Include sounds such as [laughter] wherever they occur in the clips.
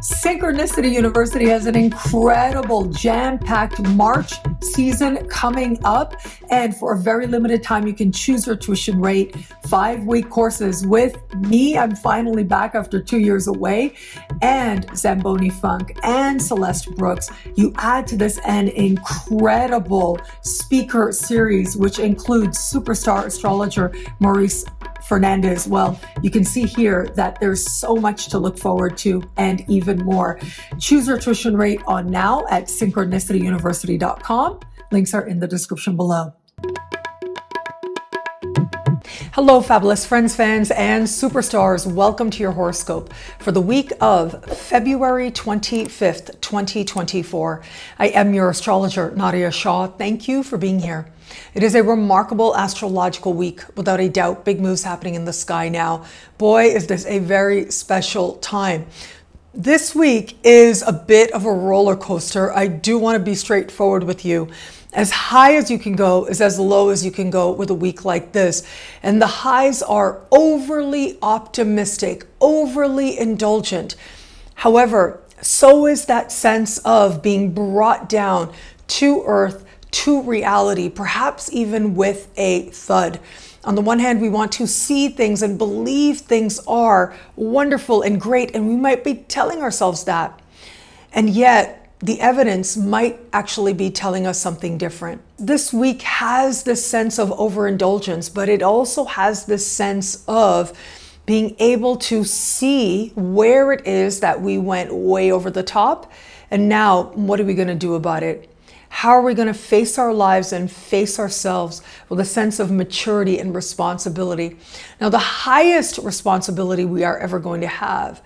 Synchronicity University has an incredible jam packed March season coming up. And for a very limited time, you can choose your tuition rate. Five week courses with me. I'm finally back after two years away. And Zamboni Funk and Celeste Brooks. You add to this an incredible speaker series, which includes superstar astrologer Maurice Fernandez. Well, you can see here that there's so much to look forward to and even more. Choose your tuition rate on now at synchronicityuniversity.com. Links are in the description below. Hello, fabulous friends, fans, and superstars. Welcome to your horoscope for the week of February 25th, 2024. I am your astrologer, Nadiya Shah. Thank you for being here. It is a remarkable astrological week, without a doubt. Big moves happening in the sky now. Boy, is this a very special time. This week is a bit of a roller coaster. I do want to be straightforward with you. As high as you can go is as low as you can go with a week like this. And the highs are overly optimistic, overly indulgent. However, so is that sense of being brought down to earth to reality, perhaps even with a thud. On the one hand, we want to see things and believe things are wonderful and great, and we might be telling ourselves that. And yet, the evidence might actually be telling us something different. This week has this sense of overindulgence, but it also has this sense of being able to see where it is that we went way over the top. And now, what are we going to do about it? How are we going to face our lives and face ourselves with a sense of maturity and responsibility? Now, the highest responsibility we are ever going to have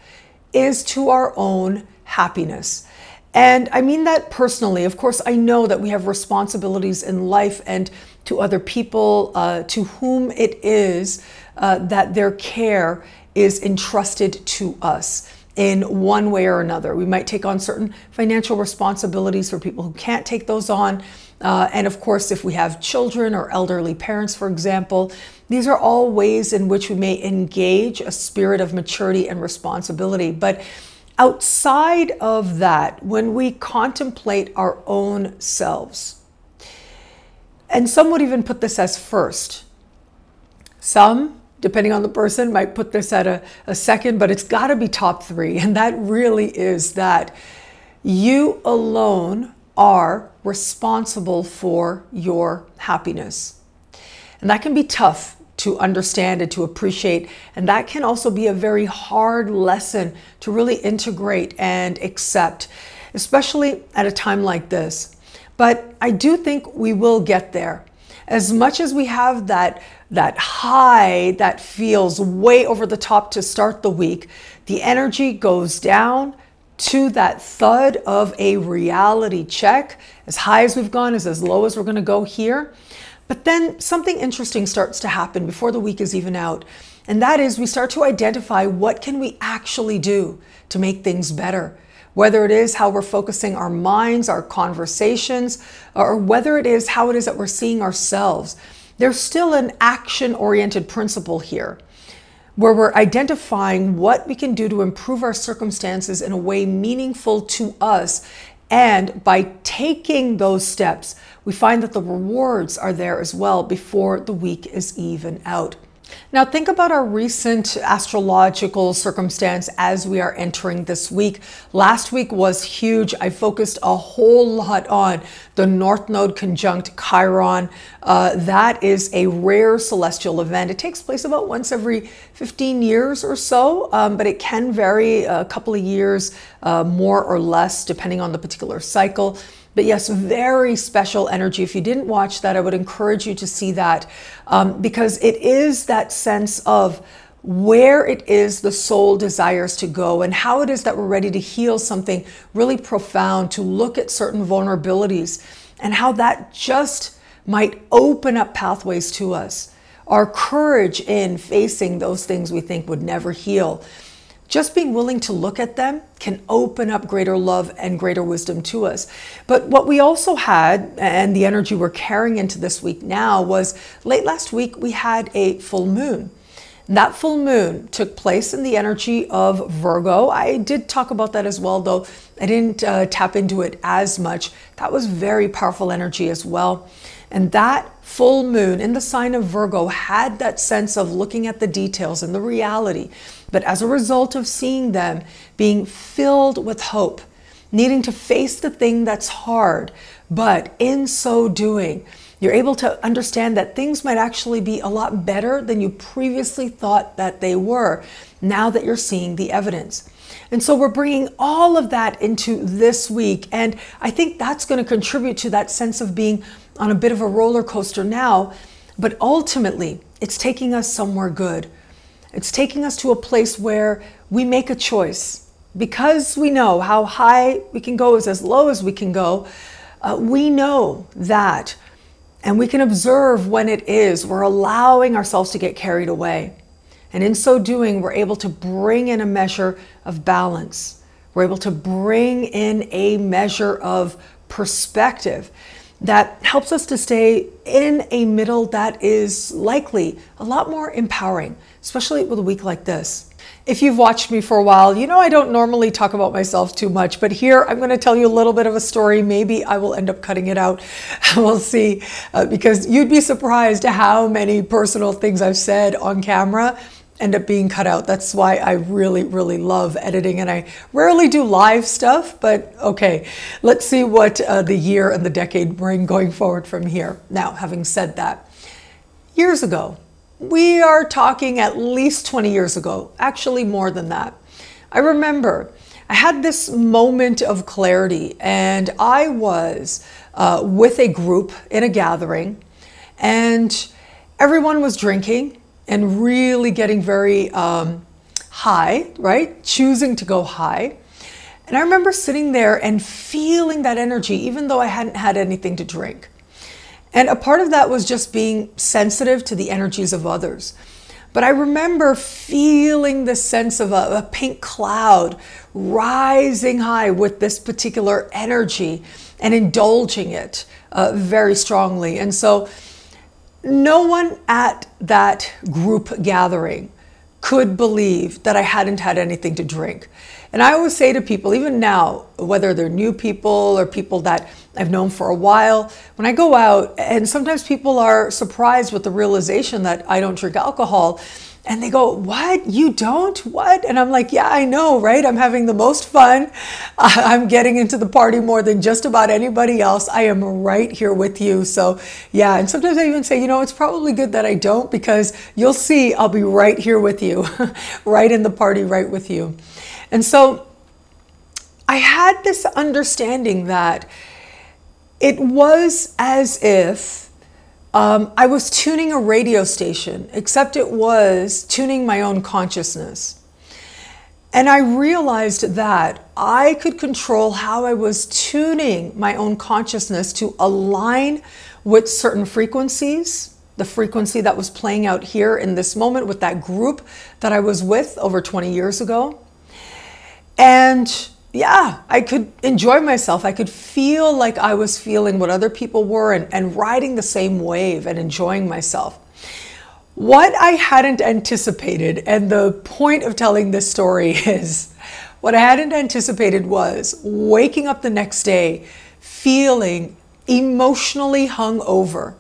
is to our own happiness. And I mean that personally. Of course, I know that we have responsibilities in life and to other people uh, to whom it is uh, that their care is entrusted to us in one way or another. We might take on certain financial responsibilities for people who can't take those on. Uh, and of course, if we have children or elderly parents, for example, these are all ways in which we may engage a spirit of maturity and responsibility. But outside of that, when we contemplate our own selves, and some would even put this as first, some depending on the person, might put this at a, a second, but it's got to be top three. And that really is that you alone are responsible for your happiness. And that can be tough to understand and to appreciate. And that can also be a very hard lesson to really integrate and accept, especially at a time like this. But I do think we will get there. As much as we have that that high that feels way over the top to start the week, the energy goes down to that thud of a reality check. As high as we've gone is as low as we're going to go here. But then something interesting starts to happen before the week is even out. And that is we start to identify what can we actually do to make things better. Whether it is how we're focusing our minds, our conversations, or whether it is how it is that we're seeing ourselves there's still an action oriented principle here where we're identifying what we can do to improve our circumstances in a way meaningful to us. And by taking those steps, we find that the rewards are there as well before the week is even out. Now, think about our recent astrological circumstance as we are entering this week. Last week was huge. I focused a whole lot on the North Node conjunct Chiron. Uh, that is a rare celestial event. It takes place about once every 15 years or so, um, but it can vary a couple of years uh, more or less depending on the particular cycle. But yes, very special energy. If you didn't watch that, I would encourage you to see that um, because it is that sense of where it is the soul desires to go and how it is that we're ready to heal something really profound, to look at certain vulnerabilities and how that just might open up pathways to us. Our courage in facing those things we think would never heal just being willing to look at them can open up greater love and greater wisdom to us. But what we also had, and the energy we're carrying into this week now, was late last week we had a full moon. That full moon took place in the energy of Virgo. I did talk about that as well, though I didn't uh, tap into it as much. That was very powerful energy as well. And that full moon in the sign of Virgo had that sense of looking at the details and the reality. But as a result of seeing them, being filled with hope, needing to face the thing that's hard, but in so doing, you're able to understand that things might actually be a lot better than you previously thought that they were now that you're seeing the evidence. And so we're bringing all of that into this week. And I think that's going to contribute to that sense of being on a bit of a roller coaster now. But ultimately, it's taking us somewhere good. It's taking us to a place where we make a choice. Because we know how high we can go is as low as we can go, uh, we know that and we can observe when it is. We're allowing ourselves to get carried away. And in so doing, we're able to bring in a measure of balance. We're able to bring in a measure of perspective that helps us to stay in a middle that is likely a lot more empowering, especially with a week like this. If you've watched me for a while, you know I don't normally talk about myself too much, but here I'm going to tell you a little bit of a story. Maybe I will end up cutting it out. [laughs] we'll see, uh, because you'd be surprised how many personal things I've said on camera end up being cut out. That's why I really, really love editing, and I rarely do live stuff, but okay, let's see what uh, the year and the decade bring going forward from here. Now, having said that, years ago, we are talking at least 20 years ago, actually more than that. I remember I had this moment of clarity, and I was uh, with a group in a gathering, and everyone was drinking and really getting very um, high, right? Choosing to go high. And I remember sitting there and feeling that energy, even though I hadn't had anything to drink. And a part of that was just being sensitive to the energies of others. But I remember feeling the sense of a, a, pink cloud rising high with this particular energy and indulging it uh, very strongly. And so, no one at that group gathering could believe that I hadn't had anything to drink. And I always say to people, even now, whether they're new people or people that I've known for a while, when I go out, and sometimes people are surprised with the realization that I don't drink alcohol. And they go, What? You don't? What? And I'm like, Yeah, I know, right? I'm having the most fun. [laughs] I'm getting into the party more than just about anybody else. I am right here with you. So, yeah. And sometimes I even say, You know, it's probably good that I don't because you'll see I'll be right here with you, [laughs] right in the party, right with you. And so I had this understanding that it was as if um, I was tuning a radio station, except it was tuning my own consciousness. And I realized that I could control how I was tuning my own consciousness to align with certain frequencies, the frequency that was playing out here in this moment with that group that I was with over 20 years ago. And yeah, I could enjoy myself. I could feel like I was feeling what other people were and, and riding the same wave and enjoying myself. What I hadn't anticipated, and the point of telling this story [laughs] is what I hadn't anticipated was waking up the next day feeling emotionally hung over,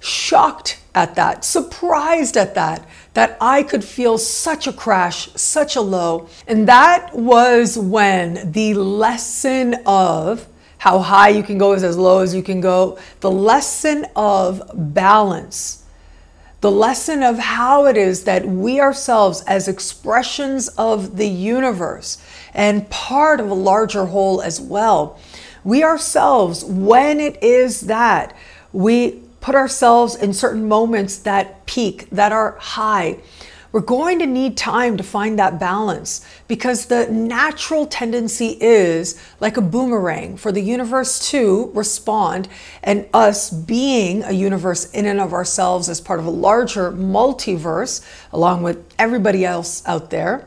shocked at that, surprised at that, that I could feel such a crash, such a low. And that was when the lesson of how high you can go is as low as you can go, the lesson of balance, the lesson of how it is that we ourselves, as expressions of the universe and part of a larger whole as well, we ourselves, when it is that we put ourselves in certain moments that peak, that are high, we're going to need time to find that balance because the natural tendency is like a boomerang for the universe to respond and us being a universe in and of ourselves as part of a larger multiverse along with everybody else out there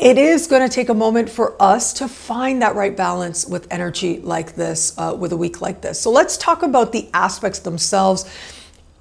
it is going to take a moment for us to find that right balance with energy like this, uh, with a week like this. So let's talk about the aspects themselves.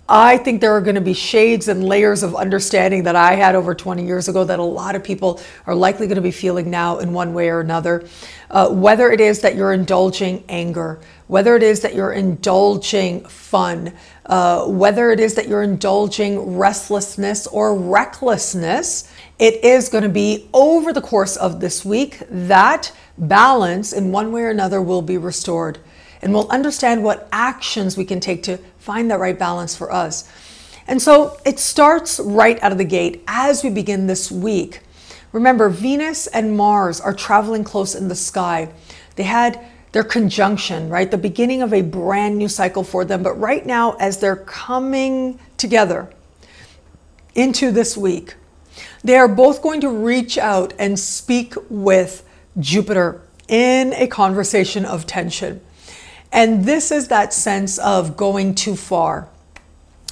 I think there are going to be shades and layers of understanding that I had over 20 years ago that a lot of people are likely going to be feeling now in one way or another. Uh, whether it is that you're indulging anger, whether it is that you're indulging fun, uh, whether it is that you're indulging restlessness or recklessness, it is going to be over the course of this week that balance in one way or another will be restored. And we'll understand what actions we can take to find that right balance for us. And so it starts right out of the gate as we begin this week. Remember, Venus and Mars are traveling close in the sky. They had their conjunction, right? The beginning of a brand new cycle for them. But right now, as they're coming together into this week, they are both going to reach out and speak with Jupiter in a conversation of tension. And this is that sense of going too far,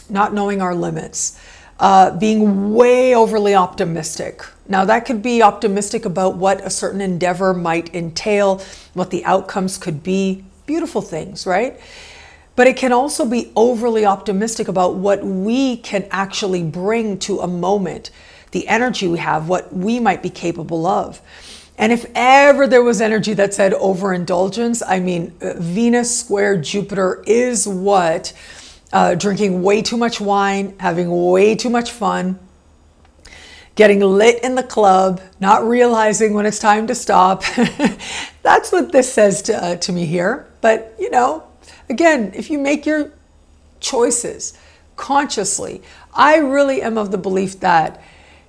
not knowing our limits, uh, being way overly optimistic. Now, that could be optimistic about what a certain endeavor might entail, what the outcomes could be, beautiful things, right? But it can also be overly optimistic about what we can actually bring to a moment, the energy we have, what we might be capable of. And if ever there was energy that said overindulgence, I mean, uh, Venus square Jupiter is what uh, drinking way too much wine, having way too much fun, getting lit in the club, not realizing when it's time to stop. [laughs] That's what this says to, uh, to me here. But, you know, again, if you make your choices consciously, I really am of the belief that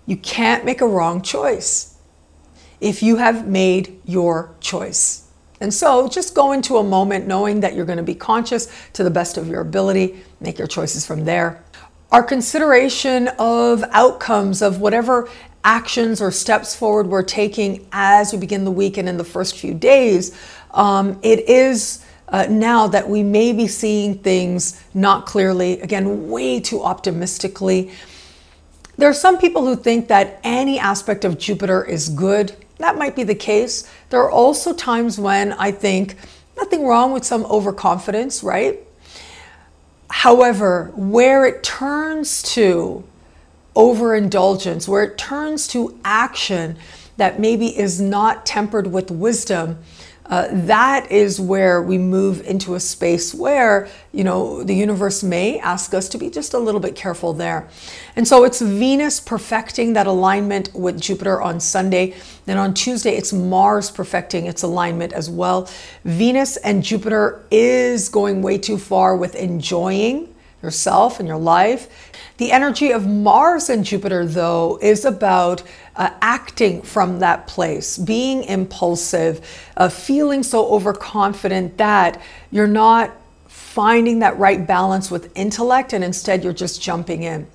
you can't make a wrong choice if you have made your choice. And so just go into a moment knowing that you're going to be conscious to the best of your ability, make your choices from there. Our consideration of outcomes of whatever actions or steps forward we're taking as we begin the week and in the first few days, um, it is uh, now that we may be seeing things not clearly, again, way too optimistically. There are some people who think that any aspect of Jupiter is good that might be the case. There are also times when I think nothing wrong with some overconfidence, right? However, where it turns to overindulgence, where it turns to action that maybe is not tempered with wisdom, uh, that is where we move into a space where, you know, the universe may ask us to be just a little bit careful there. And so it's Venus perfecting that alignment with Jupiter on Sunday. Then on Tuesday, it's Mars perfecting its alignment as well. Venus and Jupiter is going way too far with enjoying yourself and your life. The energy of Mars and Jupiter, though, is about uh, acting from that place, being impulsive, uh, feeling so overconfident that you're not finding that right balance with intellect and instead you're just jumping in.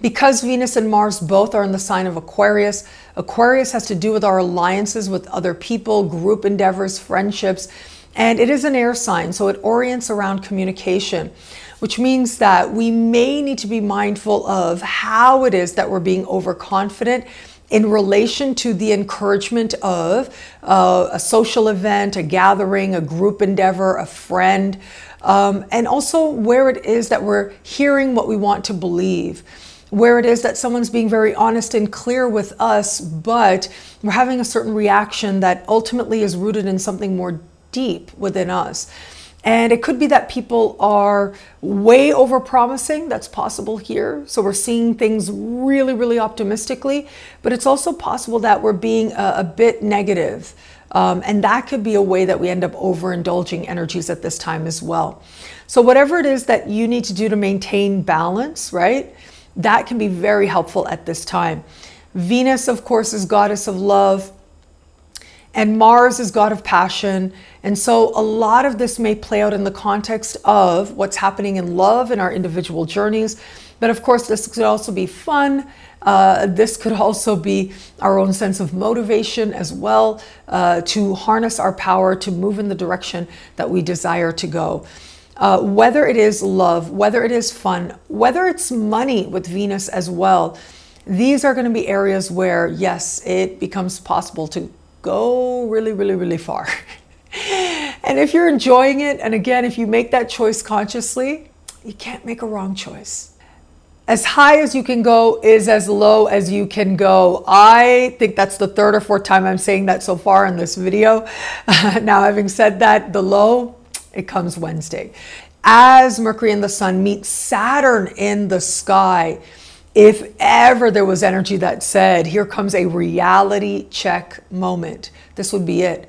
Because Venus and Mars both are in the sign of Aquarius, Aquarius has to do with our alliances with other people, group endeavors, friendships, and it is an air sign, so it orients around communication which means that we may need to be mindful of how it is that we're being overconfident in relation to the encouragement of uh, a social event, a gathering, a group endeavor, a friend, um, and also where it is that we're hearing what we want to believe. Where it is that someone's being very honest and clear with us, but we're having a certain reaction that ultimately is rooted in something more deep within us. And it could be that people are way over promising. That's possible here. So we're seeing things really, really optimistically. But it's also possible that we're being a, a bit negative. Um, and that could be a way that we end up overindulging energies at this time as well. So, whatever it is that you need to do to maintain balance, right, that can be very helpful at this time. Venus, of course, is goddess of love. And Mars is God of passion. And so a lot of this may play out in the context of what's happening in love in our individual journeys. But of course, this could also be fun. Uh, this could also be our own sense of motivation as well uh, to harness our power to move in the direction that we desire to go. Uh, whether it is love, whether it is fun, whether it's money with Venus as well, these are going to be areas where, yes, it becomes possible to go really, really, really far. [laughs] and if you're enjoying it, and again, if you make that choice consciously, you can't make a wrong choice. as high as you can go is as low as you can go. I think that's the third or fourth time I'm saying that so far in this video. [laughs] now, having said that, the low, it comes Wednesday. As Mercury and the Sun meet Saturn in the sky, if ever there was energy that said, here comes a reality check moment, this would be it.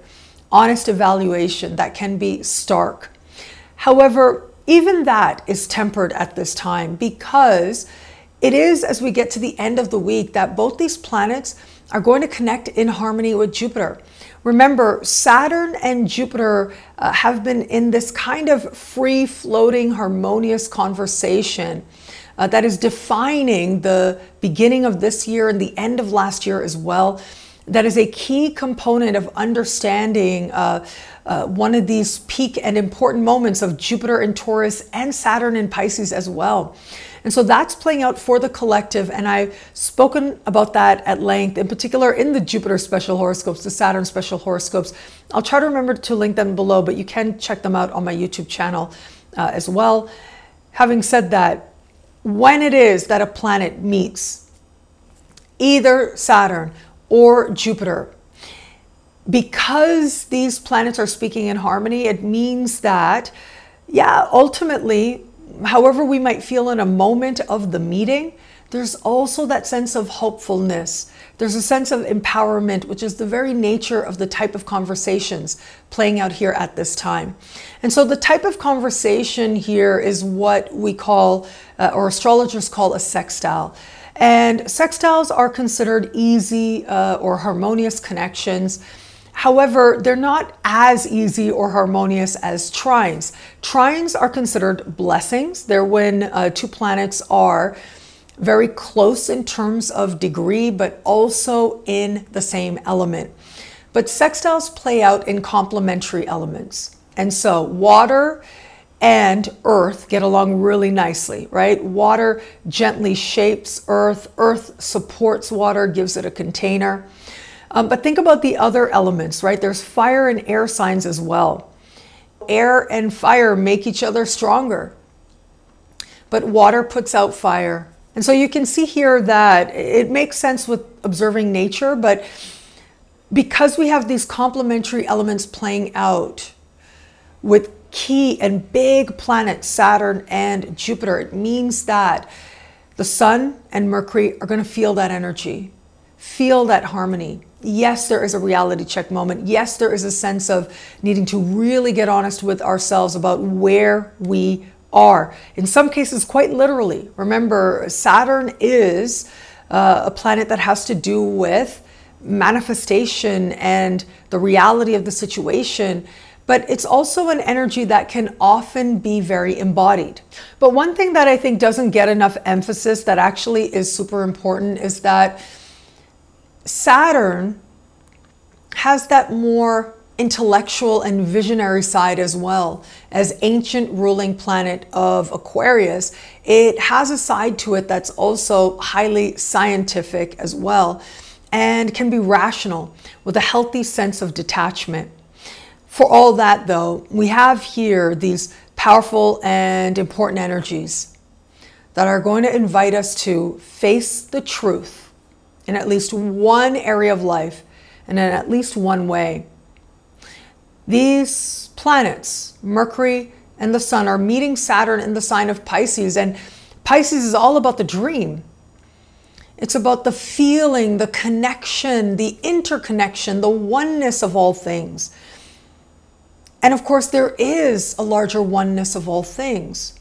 Honest evaluation that can be stark. However, even that is tempered at this time because it is as we get to the end of the week that both these planets are going to connect in harmony with Jupiter. Remember, Saturn and Jupiter uh, have been in this kind of free floating, harmonious conversation uh, that is defining the beginning of this year and the end of last year as well. That is a key component of understanding uh, uh, one of these peak and important moments of Jupiter in Taurus and Saturn in Pisces as well. And so that's playing out for the collective. And I've spoken about that at length, in particular in the Jupiter special horoscopes, the Saturn special horoscopes. I'll try to remember to link them below, but you can check them out on my YouTube channel uh, as well. Having said that, when it is that a planet meets either Saturn or Jupiter, because these planets are speaking in harmony, it means that, yeah, ultimately, however we might feel in a moment of the meeting, there's also that sense of hopefulness. There's a sense of empowerment, which is the very nature of the type of conversations playing out here at this time. And so, the type of conversation here is what we call, uh, or astrologers call, a sextile. And sextiles are considered easy uh, or harmonious connections. However, they're not as easy or harmonious as trines. Trines are considered blessings. They're when uh, two planets are very close in terms of degree, but also in the same element. But sextiles play out in complementary elements. And so water and earth get along really nicely, right? Water gently shapes earth, earth supports water, gives it a container. Um, but think about the other elements, right? There's fire and air signs as well. Air and fire make each other stronger, but water puts out fire. And so you can see here that it makes sense with observing nature, but because we have these complementary elements playing out with key and big planets, Saturn and Jupiter, it means that the Sun and Mercury are going to feel that energy, feel that harmony. Yes, there is a reality check moment. Yes, there is a sense of needing to really get honest with ourselves about where we are. In some cases, quite literally. Remember, Saturn is uh, a planet that has to do with manifestation and the reality of the situation. But it's also an energy that can often be very embodied. But one thing that I think doesn't get enough emphasis that actually is super important is that Saturn has that more intellectual and visionary side as well. As ancient ruling planet of Aquarius, it has a side to it that's also highly scientific as well and can be rational with a healthy sense of detachment. For all that, though, we have here these powerful and important energies that are going to invite us to face the truth in at least one area of life and in at least one way. These planets, Mercury and the Sun, are meeting Saturn in the sign of Pisces, and Pisces is all about the dream. It's about the feeling, the connection, the interconnection, the oneness of all things. And of course, there is a larger oneness of all things.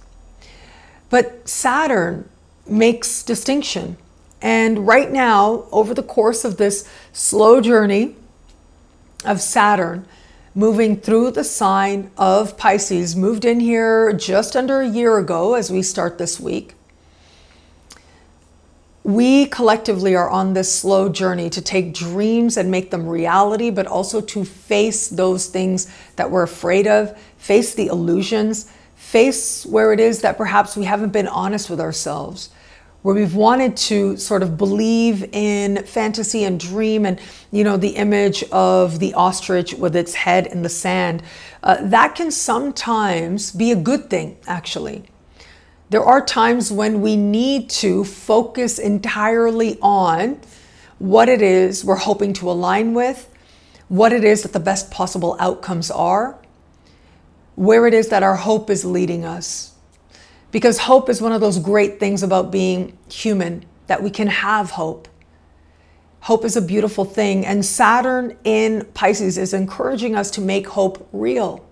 But Saturn makes distinction. And right now, over the course of this slow journey of Saturn, moving through the sign of Pisces, moved in here just under a year ago as we start this week. We collectively are on this slow journey to take dreams and make them reality, but also to face those things that we're afraid of, face the illusions, face where it is that perhaps we haven't been honest with ourselves where we've wanted to sort of believe in fantasy and dream and you know the image of the ostrich with its head in the sand uh, that can sometimes be a good thing actually There are times when we need to focus entirely on what it is we're hoping to align with, what it is that the best possible outcomes are, where it is that our hope is leading us. Because hope is one of those great things about being human, that we can have hope. Hope is a beautiful thing, and Saturn in Pisces is encouraging us to make hope real.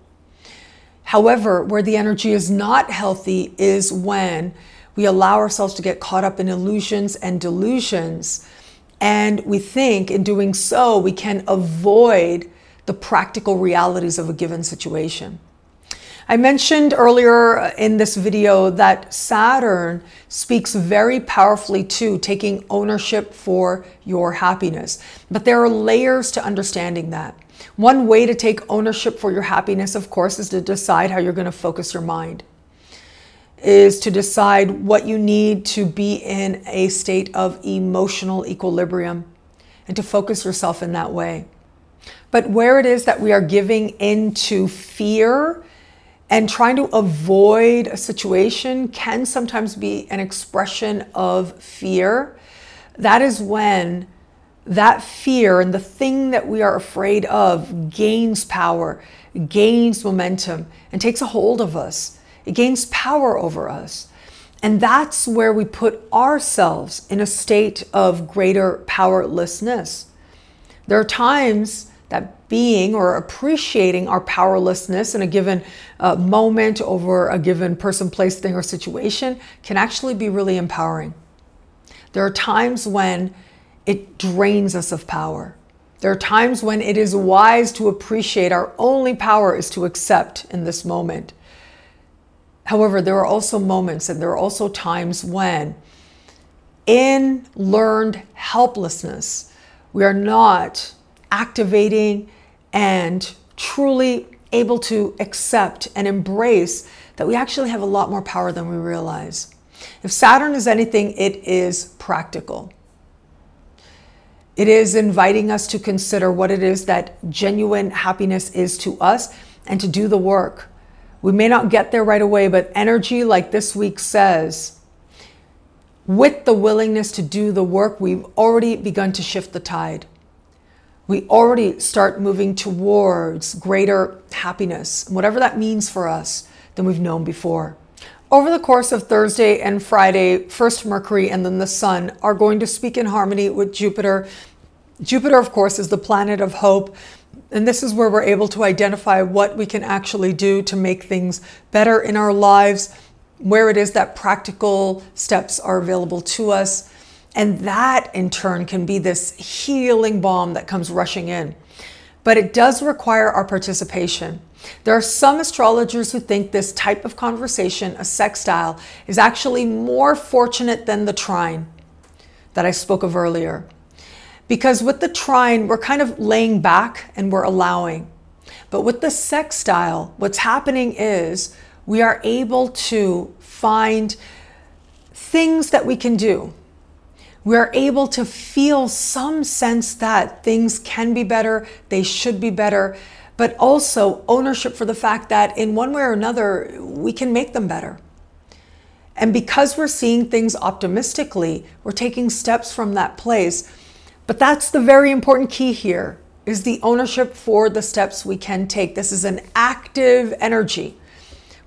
However, where the energy is not healthy is when we allow ourselves to get caught up in illusions and delusions. And we think in doing so, we can avoid the practical realities of a given situation. I mentioned earlier in this video that Saturn speaks very powerfully to taking ownership for your happiness. But there are layers to understanding that. One way to take ownership for your happiness, of course, is to decide how you're going to focus your mind, is to decide what you need to be in a state of emotional equilibrium and to focus yourself in that way. But where it is that we are giving into fear, and trying to avoid a situation can sometimes be an expression of fear. That is when that fear and the thing that we are afraid of gains power, gains momentum, and takes a hold of us. It gains power over us. And that's where we put ourselves in a state of greater powerlessness. There are times that being or appreciating our powerlessness in a given uh, moment over a given person, place, thing, or situation can actually be really empowering. There are times when it drains us of power. There are times when it is wise to appreciate our only power is to accept in this moment. However, there are also moments and there are also times when, in learned helplessness, we are not activating and truly able to accept and embrace that we actually have a lot more power than we realize. If Saturn is anything, it is practical. It is inviting us to consider what it is that genuine happiness is to us and to do the work. We may not get there right away, but energy, like this week says, with the willingness to do the work, we've already begun to shift the tide we already start moving towards greater happiness, whatever that means for us, than we've known before. Over the course of Thursday and Friday, first Mercury and then the Sun are going to speak in harmony with Jupiter. Jupiter, of course, is the planet of hope. And this is where we're able to identify what we can actually do to make things better in our lives, where it is that practical steps are available to us. And that in turn can be this healing balm that comes rushing in. But it does require our participation. There are some astrologers who think this type of conversation, a sextile, is actually more fortunate than the trine that I spoke of earlier. Because with the trine, we're kind of laying back and we're allowing. But with the sextile, what's happening is we are able to find things that we can do we're able to feel some sense that things can be better, they should be better, but also ownership for the fact that in one way or another, we can make them better. And because we're seeing things optimistically, we're taking steps from that place. But that's the very important key here is the ownership for the steps we can take. This is an active energy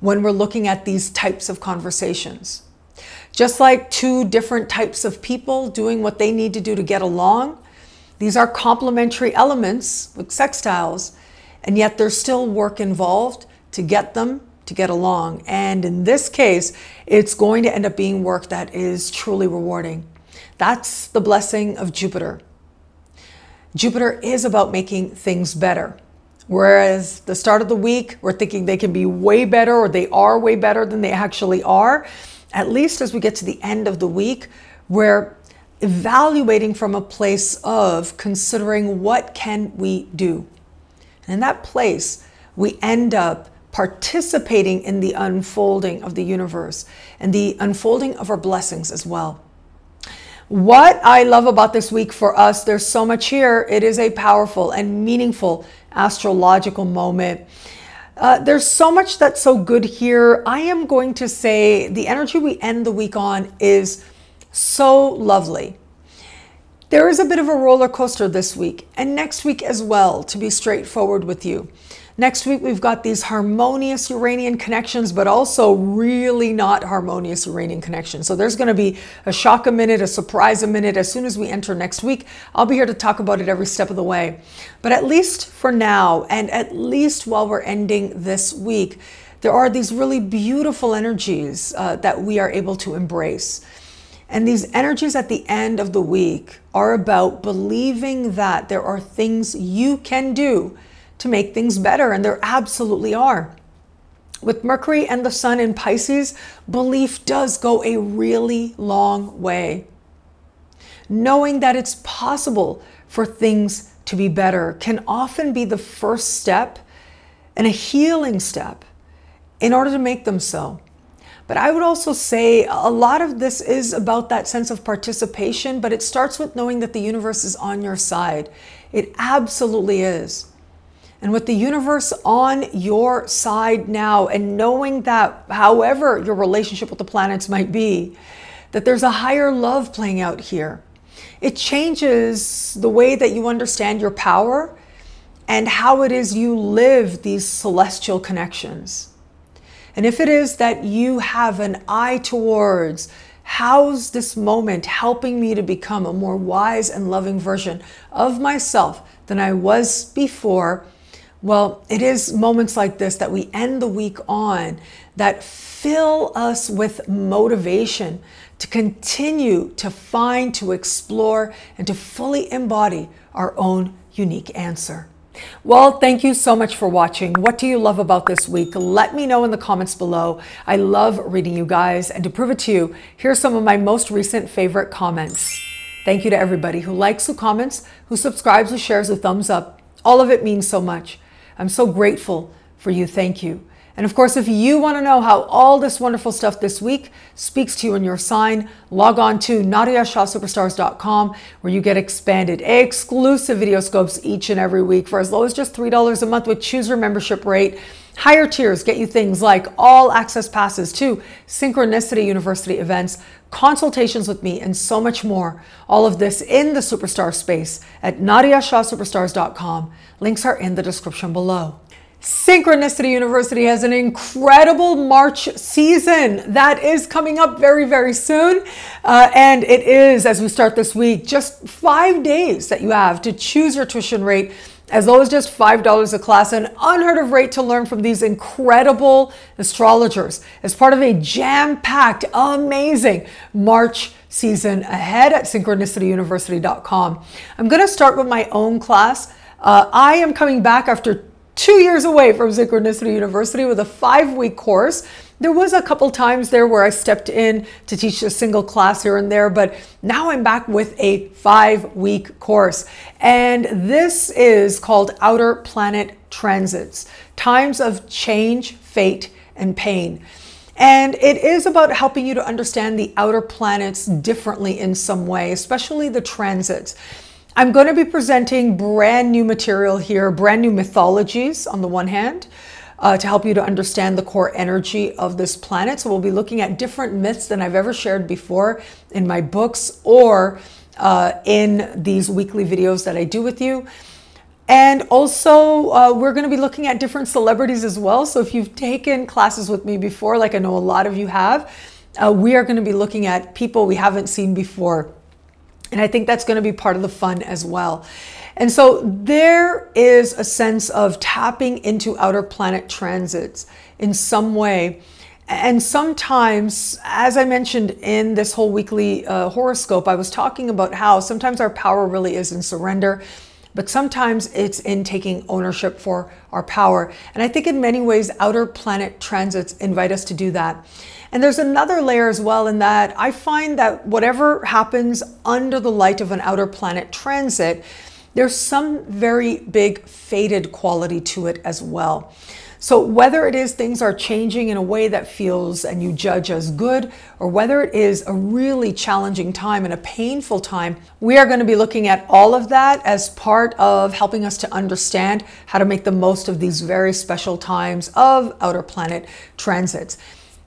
when we're looking at these types of conversations. Just like two different types of people doing what they need to do to get along, these are complementary elements with sextiles, and yet there's still work involved to get them to get along. And in this case, it's going to end up being work that is truly rewarding. That's the blessing of Jupiter. Jupiter is about making things better. Whereas the start of the week, we're thinking they can be way better or they are way better than they actually are at least as we get to the end of the week, we're evaluating from a place of considering what can we do. And in that place, we end up participating in the unfolding of the universe and the unfolding of our blessings as well. What I love about this week for us, there's so much here. It is a powerful and meaningful astrological moment Uh, there's so much that's so good here. I am going to say the energy we end the week on is so lovely. There is a bit of a roller coaster this week and next week as well, to be straightforward with you. Next week, we've got these harmonious Uranian connections, but also really not harmonious Uranian connections. So there's going to be a shock a minute, a surprise a minute. As soon as we enter next week, I'll be here to talk about it every step of the way. But at least for now, and at least while we're ending this week, there are these really beautiful energies uh, that we are able to embrace. And these energies at the end of the week are about believing that there are things you can do to make things better, and there absolutely are. With Mercury and the Sun in Pisces, belief does go a really long way. Knowing that it's possible for things to be better can often be the first step and a healing step in order to make them so. But I would also say a lot of this is about that sense of participation, but it starts with knowing that the universe is on your side. It absolutely is. And with the universe on your side now, and knowing that however your relationship with the planets might be, that there's a higher love playing out here. It changes the way that you understand your power and how it is you live these celestial connections. And if it is that you have an eye towards how's this moment helping me to become a more wise and loving version of myself than I was before, well, it is moments like this that we end the week on that fill us with motivation to continue to find, to explore, and to fully embody our own unique answer. Well, thank you so much for watching. What do you love about this week? Let me know in the comments below. I love reading you guys. And to prove it to you, here's some of my most recent favorite comments. Thank you to everybody who likes, who comments, who subscribes, who shares, who thumbs up. All of it means so much. I'm so grateful for you. Thank you. And of course, if you want to know how all this wonderful stuff this week speaks to you in your sign, log on to NadiyaShahSuperstars.com where you get expanded, exclusive video scopes each and every week for as low as just $3 a month with choose your membership rate. Higher tiers get you things like all access passes to Synchronicity University events, consultations with me, and so much more. All of this in the superstar space at NadiyaShahSuperstars.com. Links are in the description below. Synchronicity University has an incredible March season that is coming up very, very soon. Uh, and it is, as we start this week, just five days that you have to choose your tuition rate as low as just $5 a class, an unheard of rate to learn from these incredible astrologers as part of a jam packed, amazing March season ahead at synchronicityuniversity.com. I'm going to start with my own class. Uh, I am coming back after two years away from Synchronicity University with a five week course. There was a couple times there where I stepped in to teach a single class here and there, but now I'm back with a five week course. And this is called Outer Planet Transits Times of Change, Fate, and Pain. And it is about helping you to understand the outer planets differently in some way, especially the transits. I'm going to be presenting brand new material here, brand new mythologies on the one hand, uh, to help you to understand the core energy of this planet. So we'll be looking at different myths than I've ever shared before in my books or uh, in these weekly videos that I do with you. And also, uh, we're going to be looking at different celebrities as well. So if you've taken classes with me before, like I know a lot of you have, uh, we are going to be looking at people we haven't seen before and I think that's going to be part of the fun as well. And so there is a sense of tapping into outer planet transits in some way. And sometimes, as I mentioned in this whole weekly uh, horoscope, I was talking about how sometimes our power really is in surrender, but sometimes it's in taking ownership for our power. And I think in many ways, outer planet transits invite us to do that. And there's another layer as well in that I find that whatever happens under the light of an outer planet transit, there's some very big fated quality to it as well. So, whether it is things are changing in a way that feels and you judge as good, or whether it is a really challenging time and a painful time, we are going to be looking at all of that as part of helping us to understand how to make the most of these very special times of outer planet transits.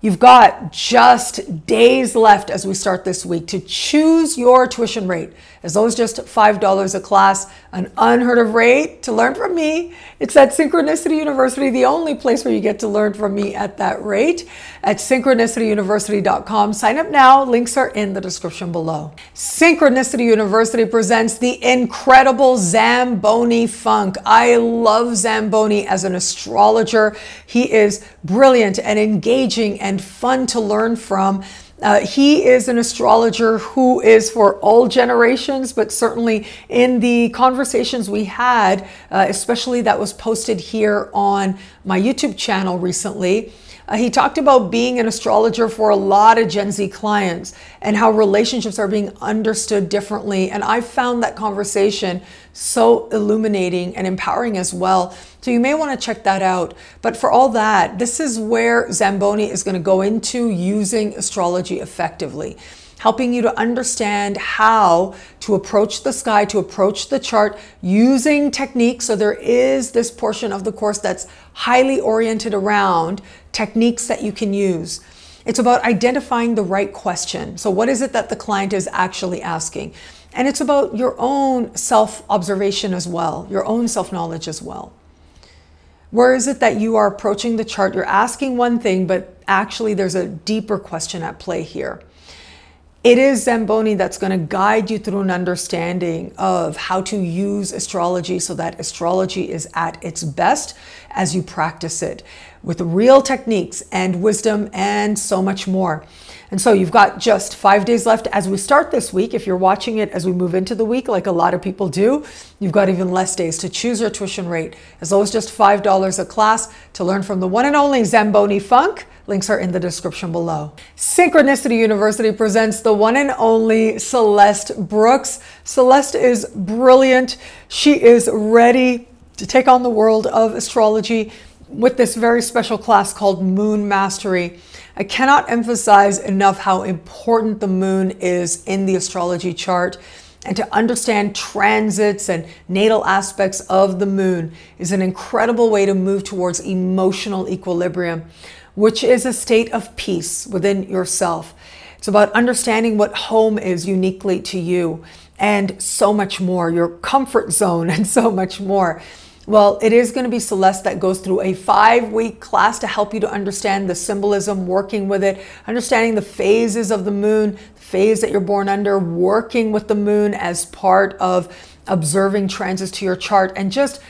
You've got just days left as we start this week to choose your tuition rate. As low as just $5 a class, an unheard of rate to learn from me. It's at Synchronicity University, the only place where you get to learn from me at that rate. At synchronicityuniversity.com. Sign up now. Links are in the description below. Synchronicity University presents the incredible Zamboni Funk. I love Zamboni as an astrologer. He is brilliant and engaging and fun to learn from. Uh, he is an astrologer who is for all generations, but certainly in the conversations we had, uh, especially that was posted here on my YouTube channel recently, uh, he talked about being an astrologer for a lot of Gen Z clients and how relationships are being understood differently. And I found that conversation so illuminating and empowering as well. So you may want to check that out. But for all that, this is where Zamboni is going to go into using astrology effectively helping you to understand how to approach the sky, to approach the chart using techniques. So there is this portion of the course that's highly oriented around techniques that you can use. It's about identifying the right question. So, what is it that the client is actually asking? And it's about your own self observation as well, your own self knowledge as well. Where is it that you are approaching the chart? You're asking one thing, but actually there's a deeper question at play here. It is Zamboni that's going to guide you through an understanding of how to use astrology so that astrology is at its best as you practice it with real techniques and wisdom and so much more. And so you've got just five days left as we start this week. If you're watching it as we move into the week, like a lot of people do, you've got even less days to choose your tuition rate, as low as just $5 a class to learn from the one and only Zamboni Funk Links are in the description below. Synchronicity University presents the one and only Celeste Brooks. Celeste is brilliant. She is ready to take on the world of astrology with this very special class called Moon Mastery. I cannot emphasize enough how important the moon is in the astrology chart. And to understand transits and natal aspects of the moon is an incredible way to move towards emotional equilibrium which is a state of peace within yourself. It's about understanding what home is uniquely to you and so much more, your comfort zone [laughs] and so much more. Well, it is going to be Celeste that goes through a five week class to help you to understand the symbolism, working with it, understanding the phases of the moon, the phase that you're born under, working with the moon as part of observing transits to your chart, and just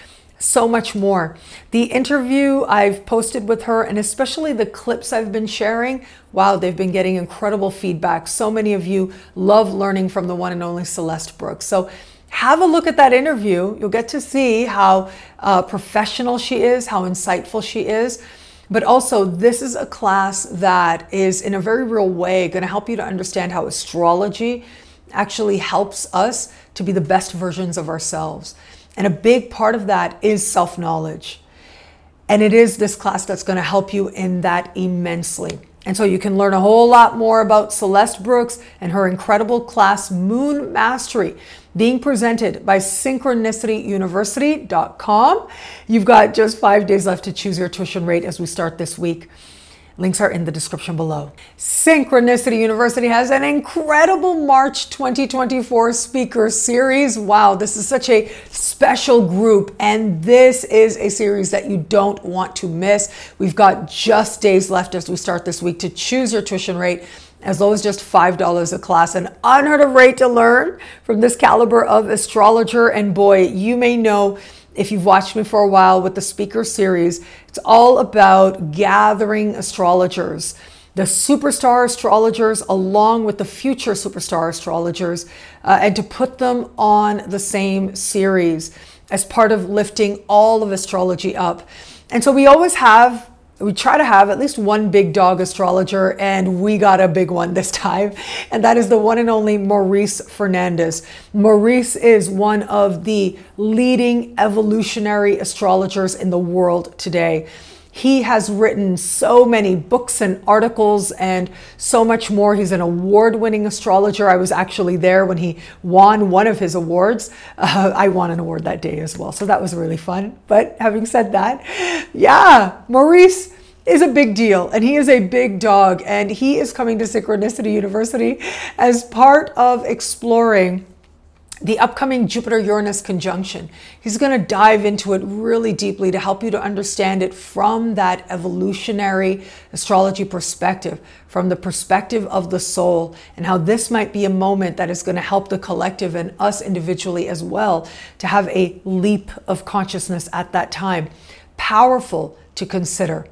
so much more. The interview I've posted with her, and especially the clips I've been sharing, wow, they've been getting incredible feedback. So many of you love learning from the one and only Celeste Brooks. So have a look at that interview. You'll get to see how uh, professional she is, how insightful she is. But also, this is a class that is, in a very real way, going to help you to understand how astrology actually helps us to be the best versions of ourselves. And a big part of that is self knowledge. And it is this class that's going to help you in that immensely. And so you can learn a whole lot more about Celeste Brooks and her incredible class, Moon Mastery, being presented by synchronicityuniversity.com. You've got just five days left to choose your tuition rate as we start this week. Links are in the description below. Synchronicity University has an incredible March 2024 speaker series. Wow, this is such a special group, and this is a series that you don't want to miss. We've got just days left as we start this week to choose your tuition rate as low as just $5 a class, an unheard of rate to learn from this caliber of astrologer. And boy, you may know if you've watched me for a while with the speaker series, it's all about gathering astrologers, the superstar astrologers, along with the future superstar astrologers, uh, and to put them on the same series as part of lifting all of astrology up. And so we always have we try to have at least one big dog astrologer, and we got a big one this [laughs] time, and that is the one and only Maurice Fernandez. Maurice is one of the leading evolutionary astrologers in the world today. He has written so many books and articles and so much more. He's an award winning astrologer. I was actually there when he won one of his awards. Uh, [laughs] I won an award that day as well, so that was really fun. But having said that, yeah, Maurice is a big deal and he is a big dog and he is coming to Synchronicity University as part of exploring the upcoming Jupiter Uranus conjunction. He's going to dive into it really deeply to help you to understand it from that evolutionary astrology perspective, from the perspective of the soul, and how this might be a moment that is going to help the collective and us individually as well to have a leap of consciousness at that time. Powerful to consider.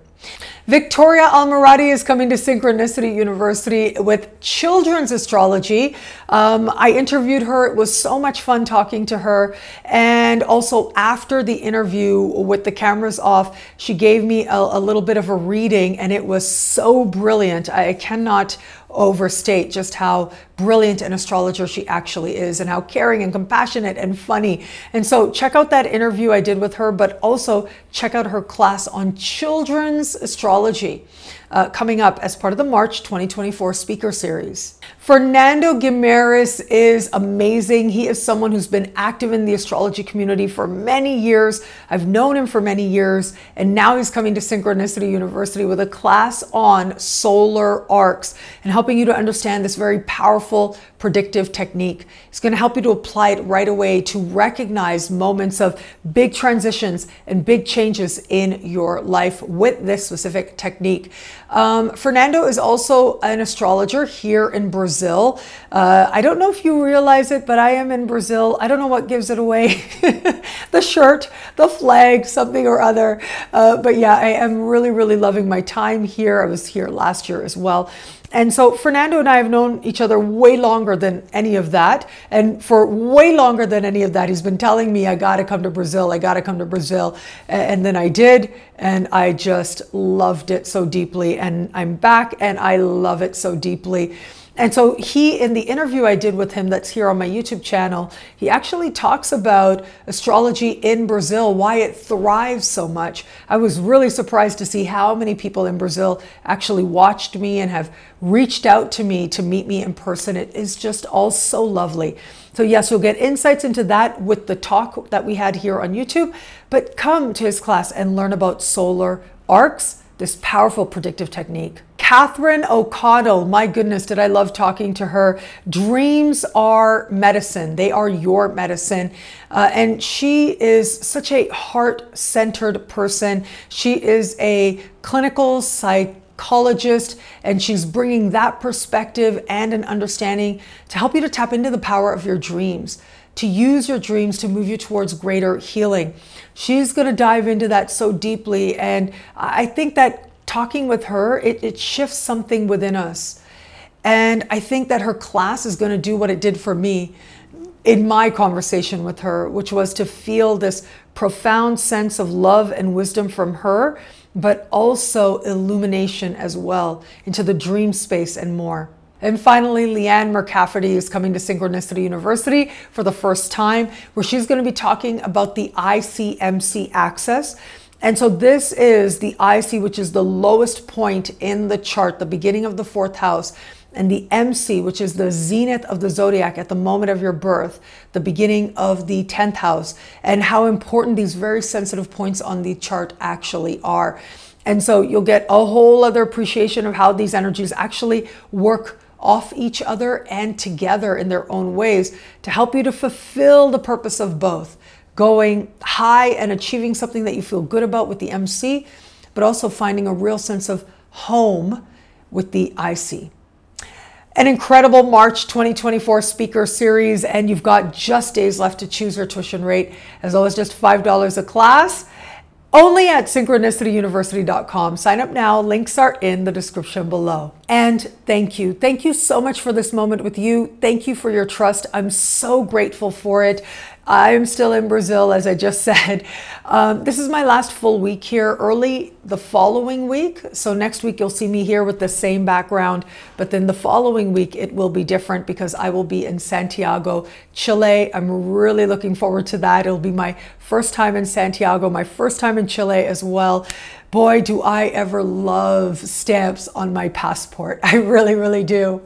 Victoria Almirati is coming to Synchronicity University with children's astrology. Um, I interviewed her. It was so much fun talking to her. And also, after the interview with the cameras off, she gave me a, a little bit of a reading, and it was so brilliant. I cannot overstate just how brilliant an astrologer she actually is and how caring and compassionate and funny. And so check out that interview I did with her, but also check out her class on children's astrology uh, coming up as part of the March 2024 speaker series. Fernando Guimarães is amazing. He is someone who's been active in the astrology community for many years. I've known him for many years, and now he's coming to Synchronicity University with a class on solar arcs and helping you to understand this very powerful predictive technique. It's going to help you to apply it right away to recognize moments of big transitions and big changes in your life with this specific technique. Um, Fernando is also an astrologer here in Brazil. Uh, I don't know if you realize it, but I am in Brazil. I don't know what gives it away [laughs] the shirt, the flag, something or other. Uh, but yeah, I am really, really loving my time here. I was here last year as well. And so Fernando and I have known each other way longer than any of that. And for way longer than any of that, he's been telling me, I got to come to Brazil. I got to come to Brazil. And then I did. And I just loved it so deeply. And I'm back and I love it so deeply. And so he, in the interview I did with him that's here on my YouTube channel, he actually talks about astrology in Brazil, why it thrives so much. I was really surprised to see how many people in Brazil actually watched me and have reached out to me to meet me in person. It is just all so lovely. So, yes, you'll get insights into that with the talk that we had here on YouTube, but come to his class and learn about solar arcs, this powerful predictive technique. Catherine O'Connell, my goodness, did I love talking to her. Dreams are medicine, they are your medicine. Uh, and she is such a heart centered person. She is a clinical psychologist, and she's bringing that perspective and an understanding to help you to tap into the power of your dreams to use your dreams to move you towards greater healing. She's going to dive into that so deeply. And I think that talking with her, it, it shifts something within us. And I think that her class is going to do what it did for me in my conversation with her, which was to feel this profound sense of love and wisdom from her, but also illumination as well into the dream space and more. And finally, Leanne McCafferty is coming to Synchronicity University for the first time, where she's going to be talking about the ICMC axis. And so this is the IC, which is the lowest point in the chart, the beginning of the fourth house, and the MC, which is the zenith of the zodiac at the moment of your birth, the beginning of the 10th house, and how important these very sensitive points on the chart actually are. And so you'll get a whole other appreciation of how these energies actually work off each other and together in their own ways to help you to fulfill the purpose of both going high and achieving something that you feel good about with the MC, but also finding a real sense of home with the IC. An incredible March 2024 speaker series, and you've got just days left to choose your tuition rate, as low as just $5 a class. Only at synchronicityuniversity.com. Sign up now. Links are in the description below. And thank you. Thank you so much for this moment with you. Thank you for your trust. I'm so grateful for it. I'm still in Brazil, as I just [laughs] said. Um, this is my last full week here, early the following week. So next week, you'll see me here with the same background. But then the following week, it will be different because I will be in Santiago, Chile. I'm really looking forward to that. It'll be my first time in Santiago, my first time in Chile as well. Boy, do I ever love stamps on my passport. [laughs] I really, really do.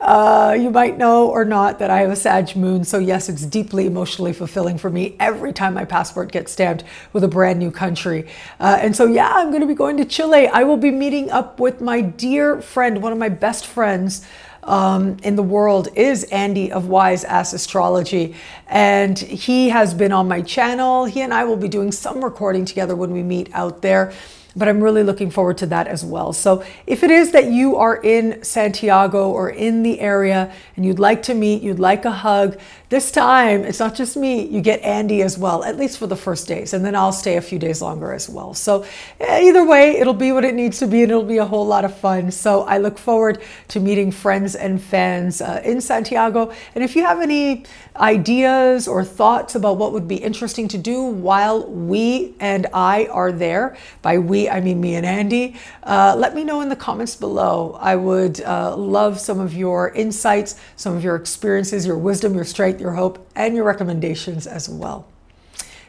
Uh, you might know or not that I have a Sag moon, so yes, it's deeply emotionally fulfilling for me every time my passport gets stamped with a brand new country. Uh, and so, yeah, I'm going to be going to Chile. I will be meeting up with my dear friend, one of my best friends. Um, in the world is Andy of Wise Ass Astrology. And he has been on my channel. He and I will be doing some recording together when we meet out there but I'm really looking forward to that as well. So if it is that you are in Santiago or in the area and you'd like to meet, you'd like a hug, this time it's not just me, you get Andy as well, at least for the first days, and then I'll stay a few days longer as well. So eh, either way, it'll be what it needs to be and it'll be a whole lot of fun. So I look forward to meeting friends and fans uh, in Santiago. And if you have any ideas or thoughts about what would be interesting to do while we and I are there, by we I mean me and Andy, uh, let me know in the comments below. I would uh, love some of your insights, some of your experiences, your wisdom, your strength, your hope, and your recommendations as well.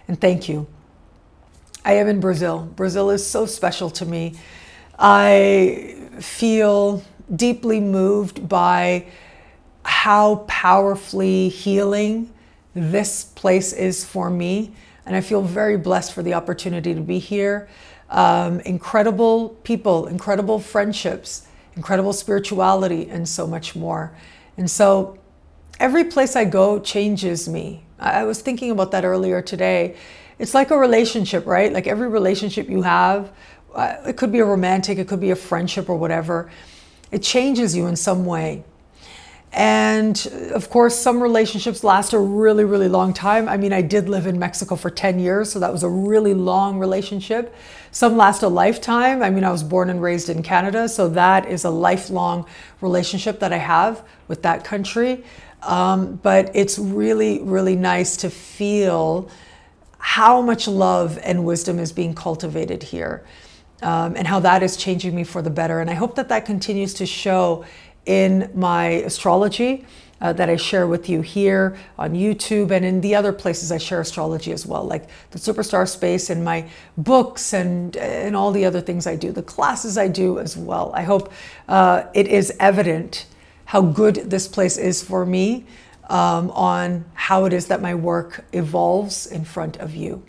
And thank you. I am in Brazil. Brazil is so special to me. I feel deeply moved by how powerfully healing this place is for me. And I feel very blessed for the opportunity to be here um, incredible people, incredible friendships, incredible spirituality, and so much more. And so every place I go changes me. I was thinking about that earlier today. It's like a relationship, right? Like every relationship you have, uh, it could be a romantic, it could be a friendship or whatever, it changes you in some way. And of course, some relationships last a really, really long time. I mean, I did live in Mexico for 10 years, so that was a really long relationship. Some last a lifetime. I mean, I was born and raised in Canada, so that is a lifelong relationship that I have with that country. Um, but it's really, really nice to feel how much love and wisdom is being cultivated here. Um, and how that is changing me for the better. And I hope that that continues to show in my astrology uh, that I share with you here on YouTube and in the other places I share astrology as well, like the Superstar Space and my books and, and all the other things I do, the classes I do as well. I hope uh, it is evident how good this place is for me um, on how it is that my work evolves in front of you.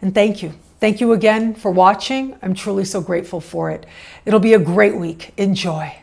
And thank you. Thank you again for watching. I'm truly so grateful for it. It'll be a great week. Enjoy.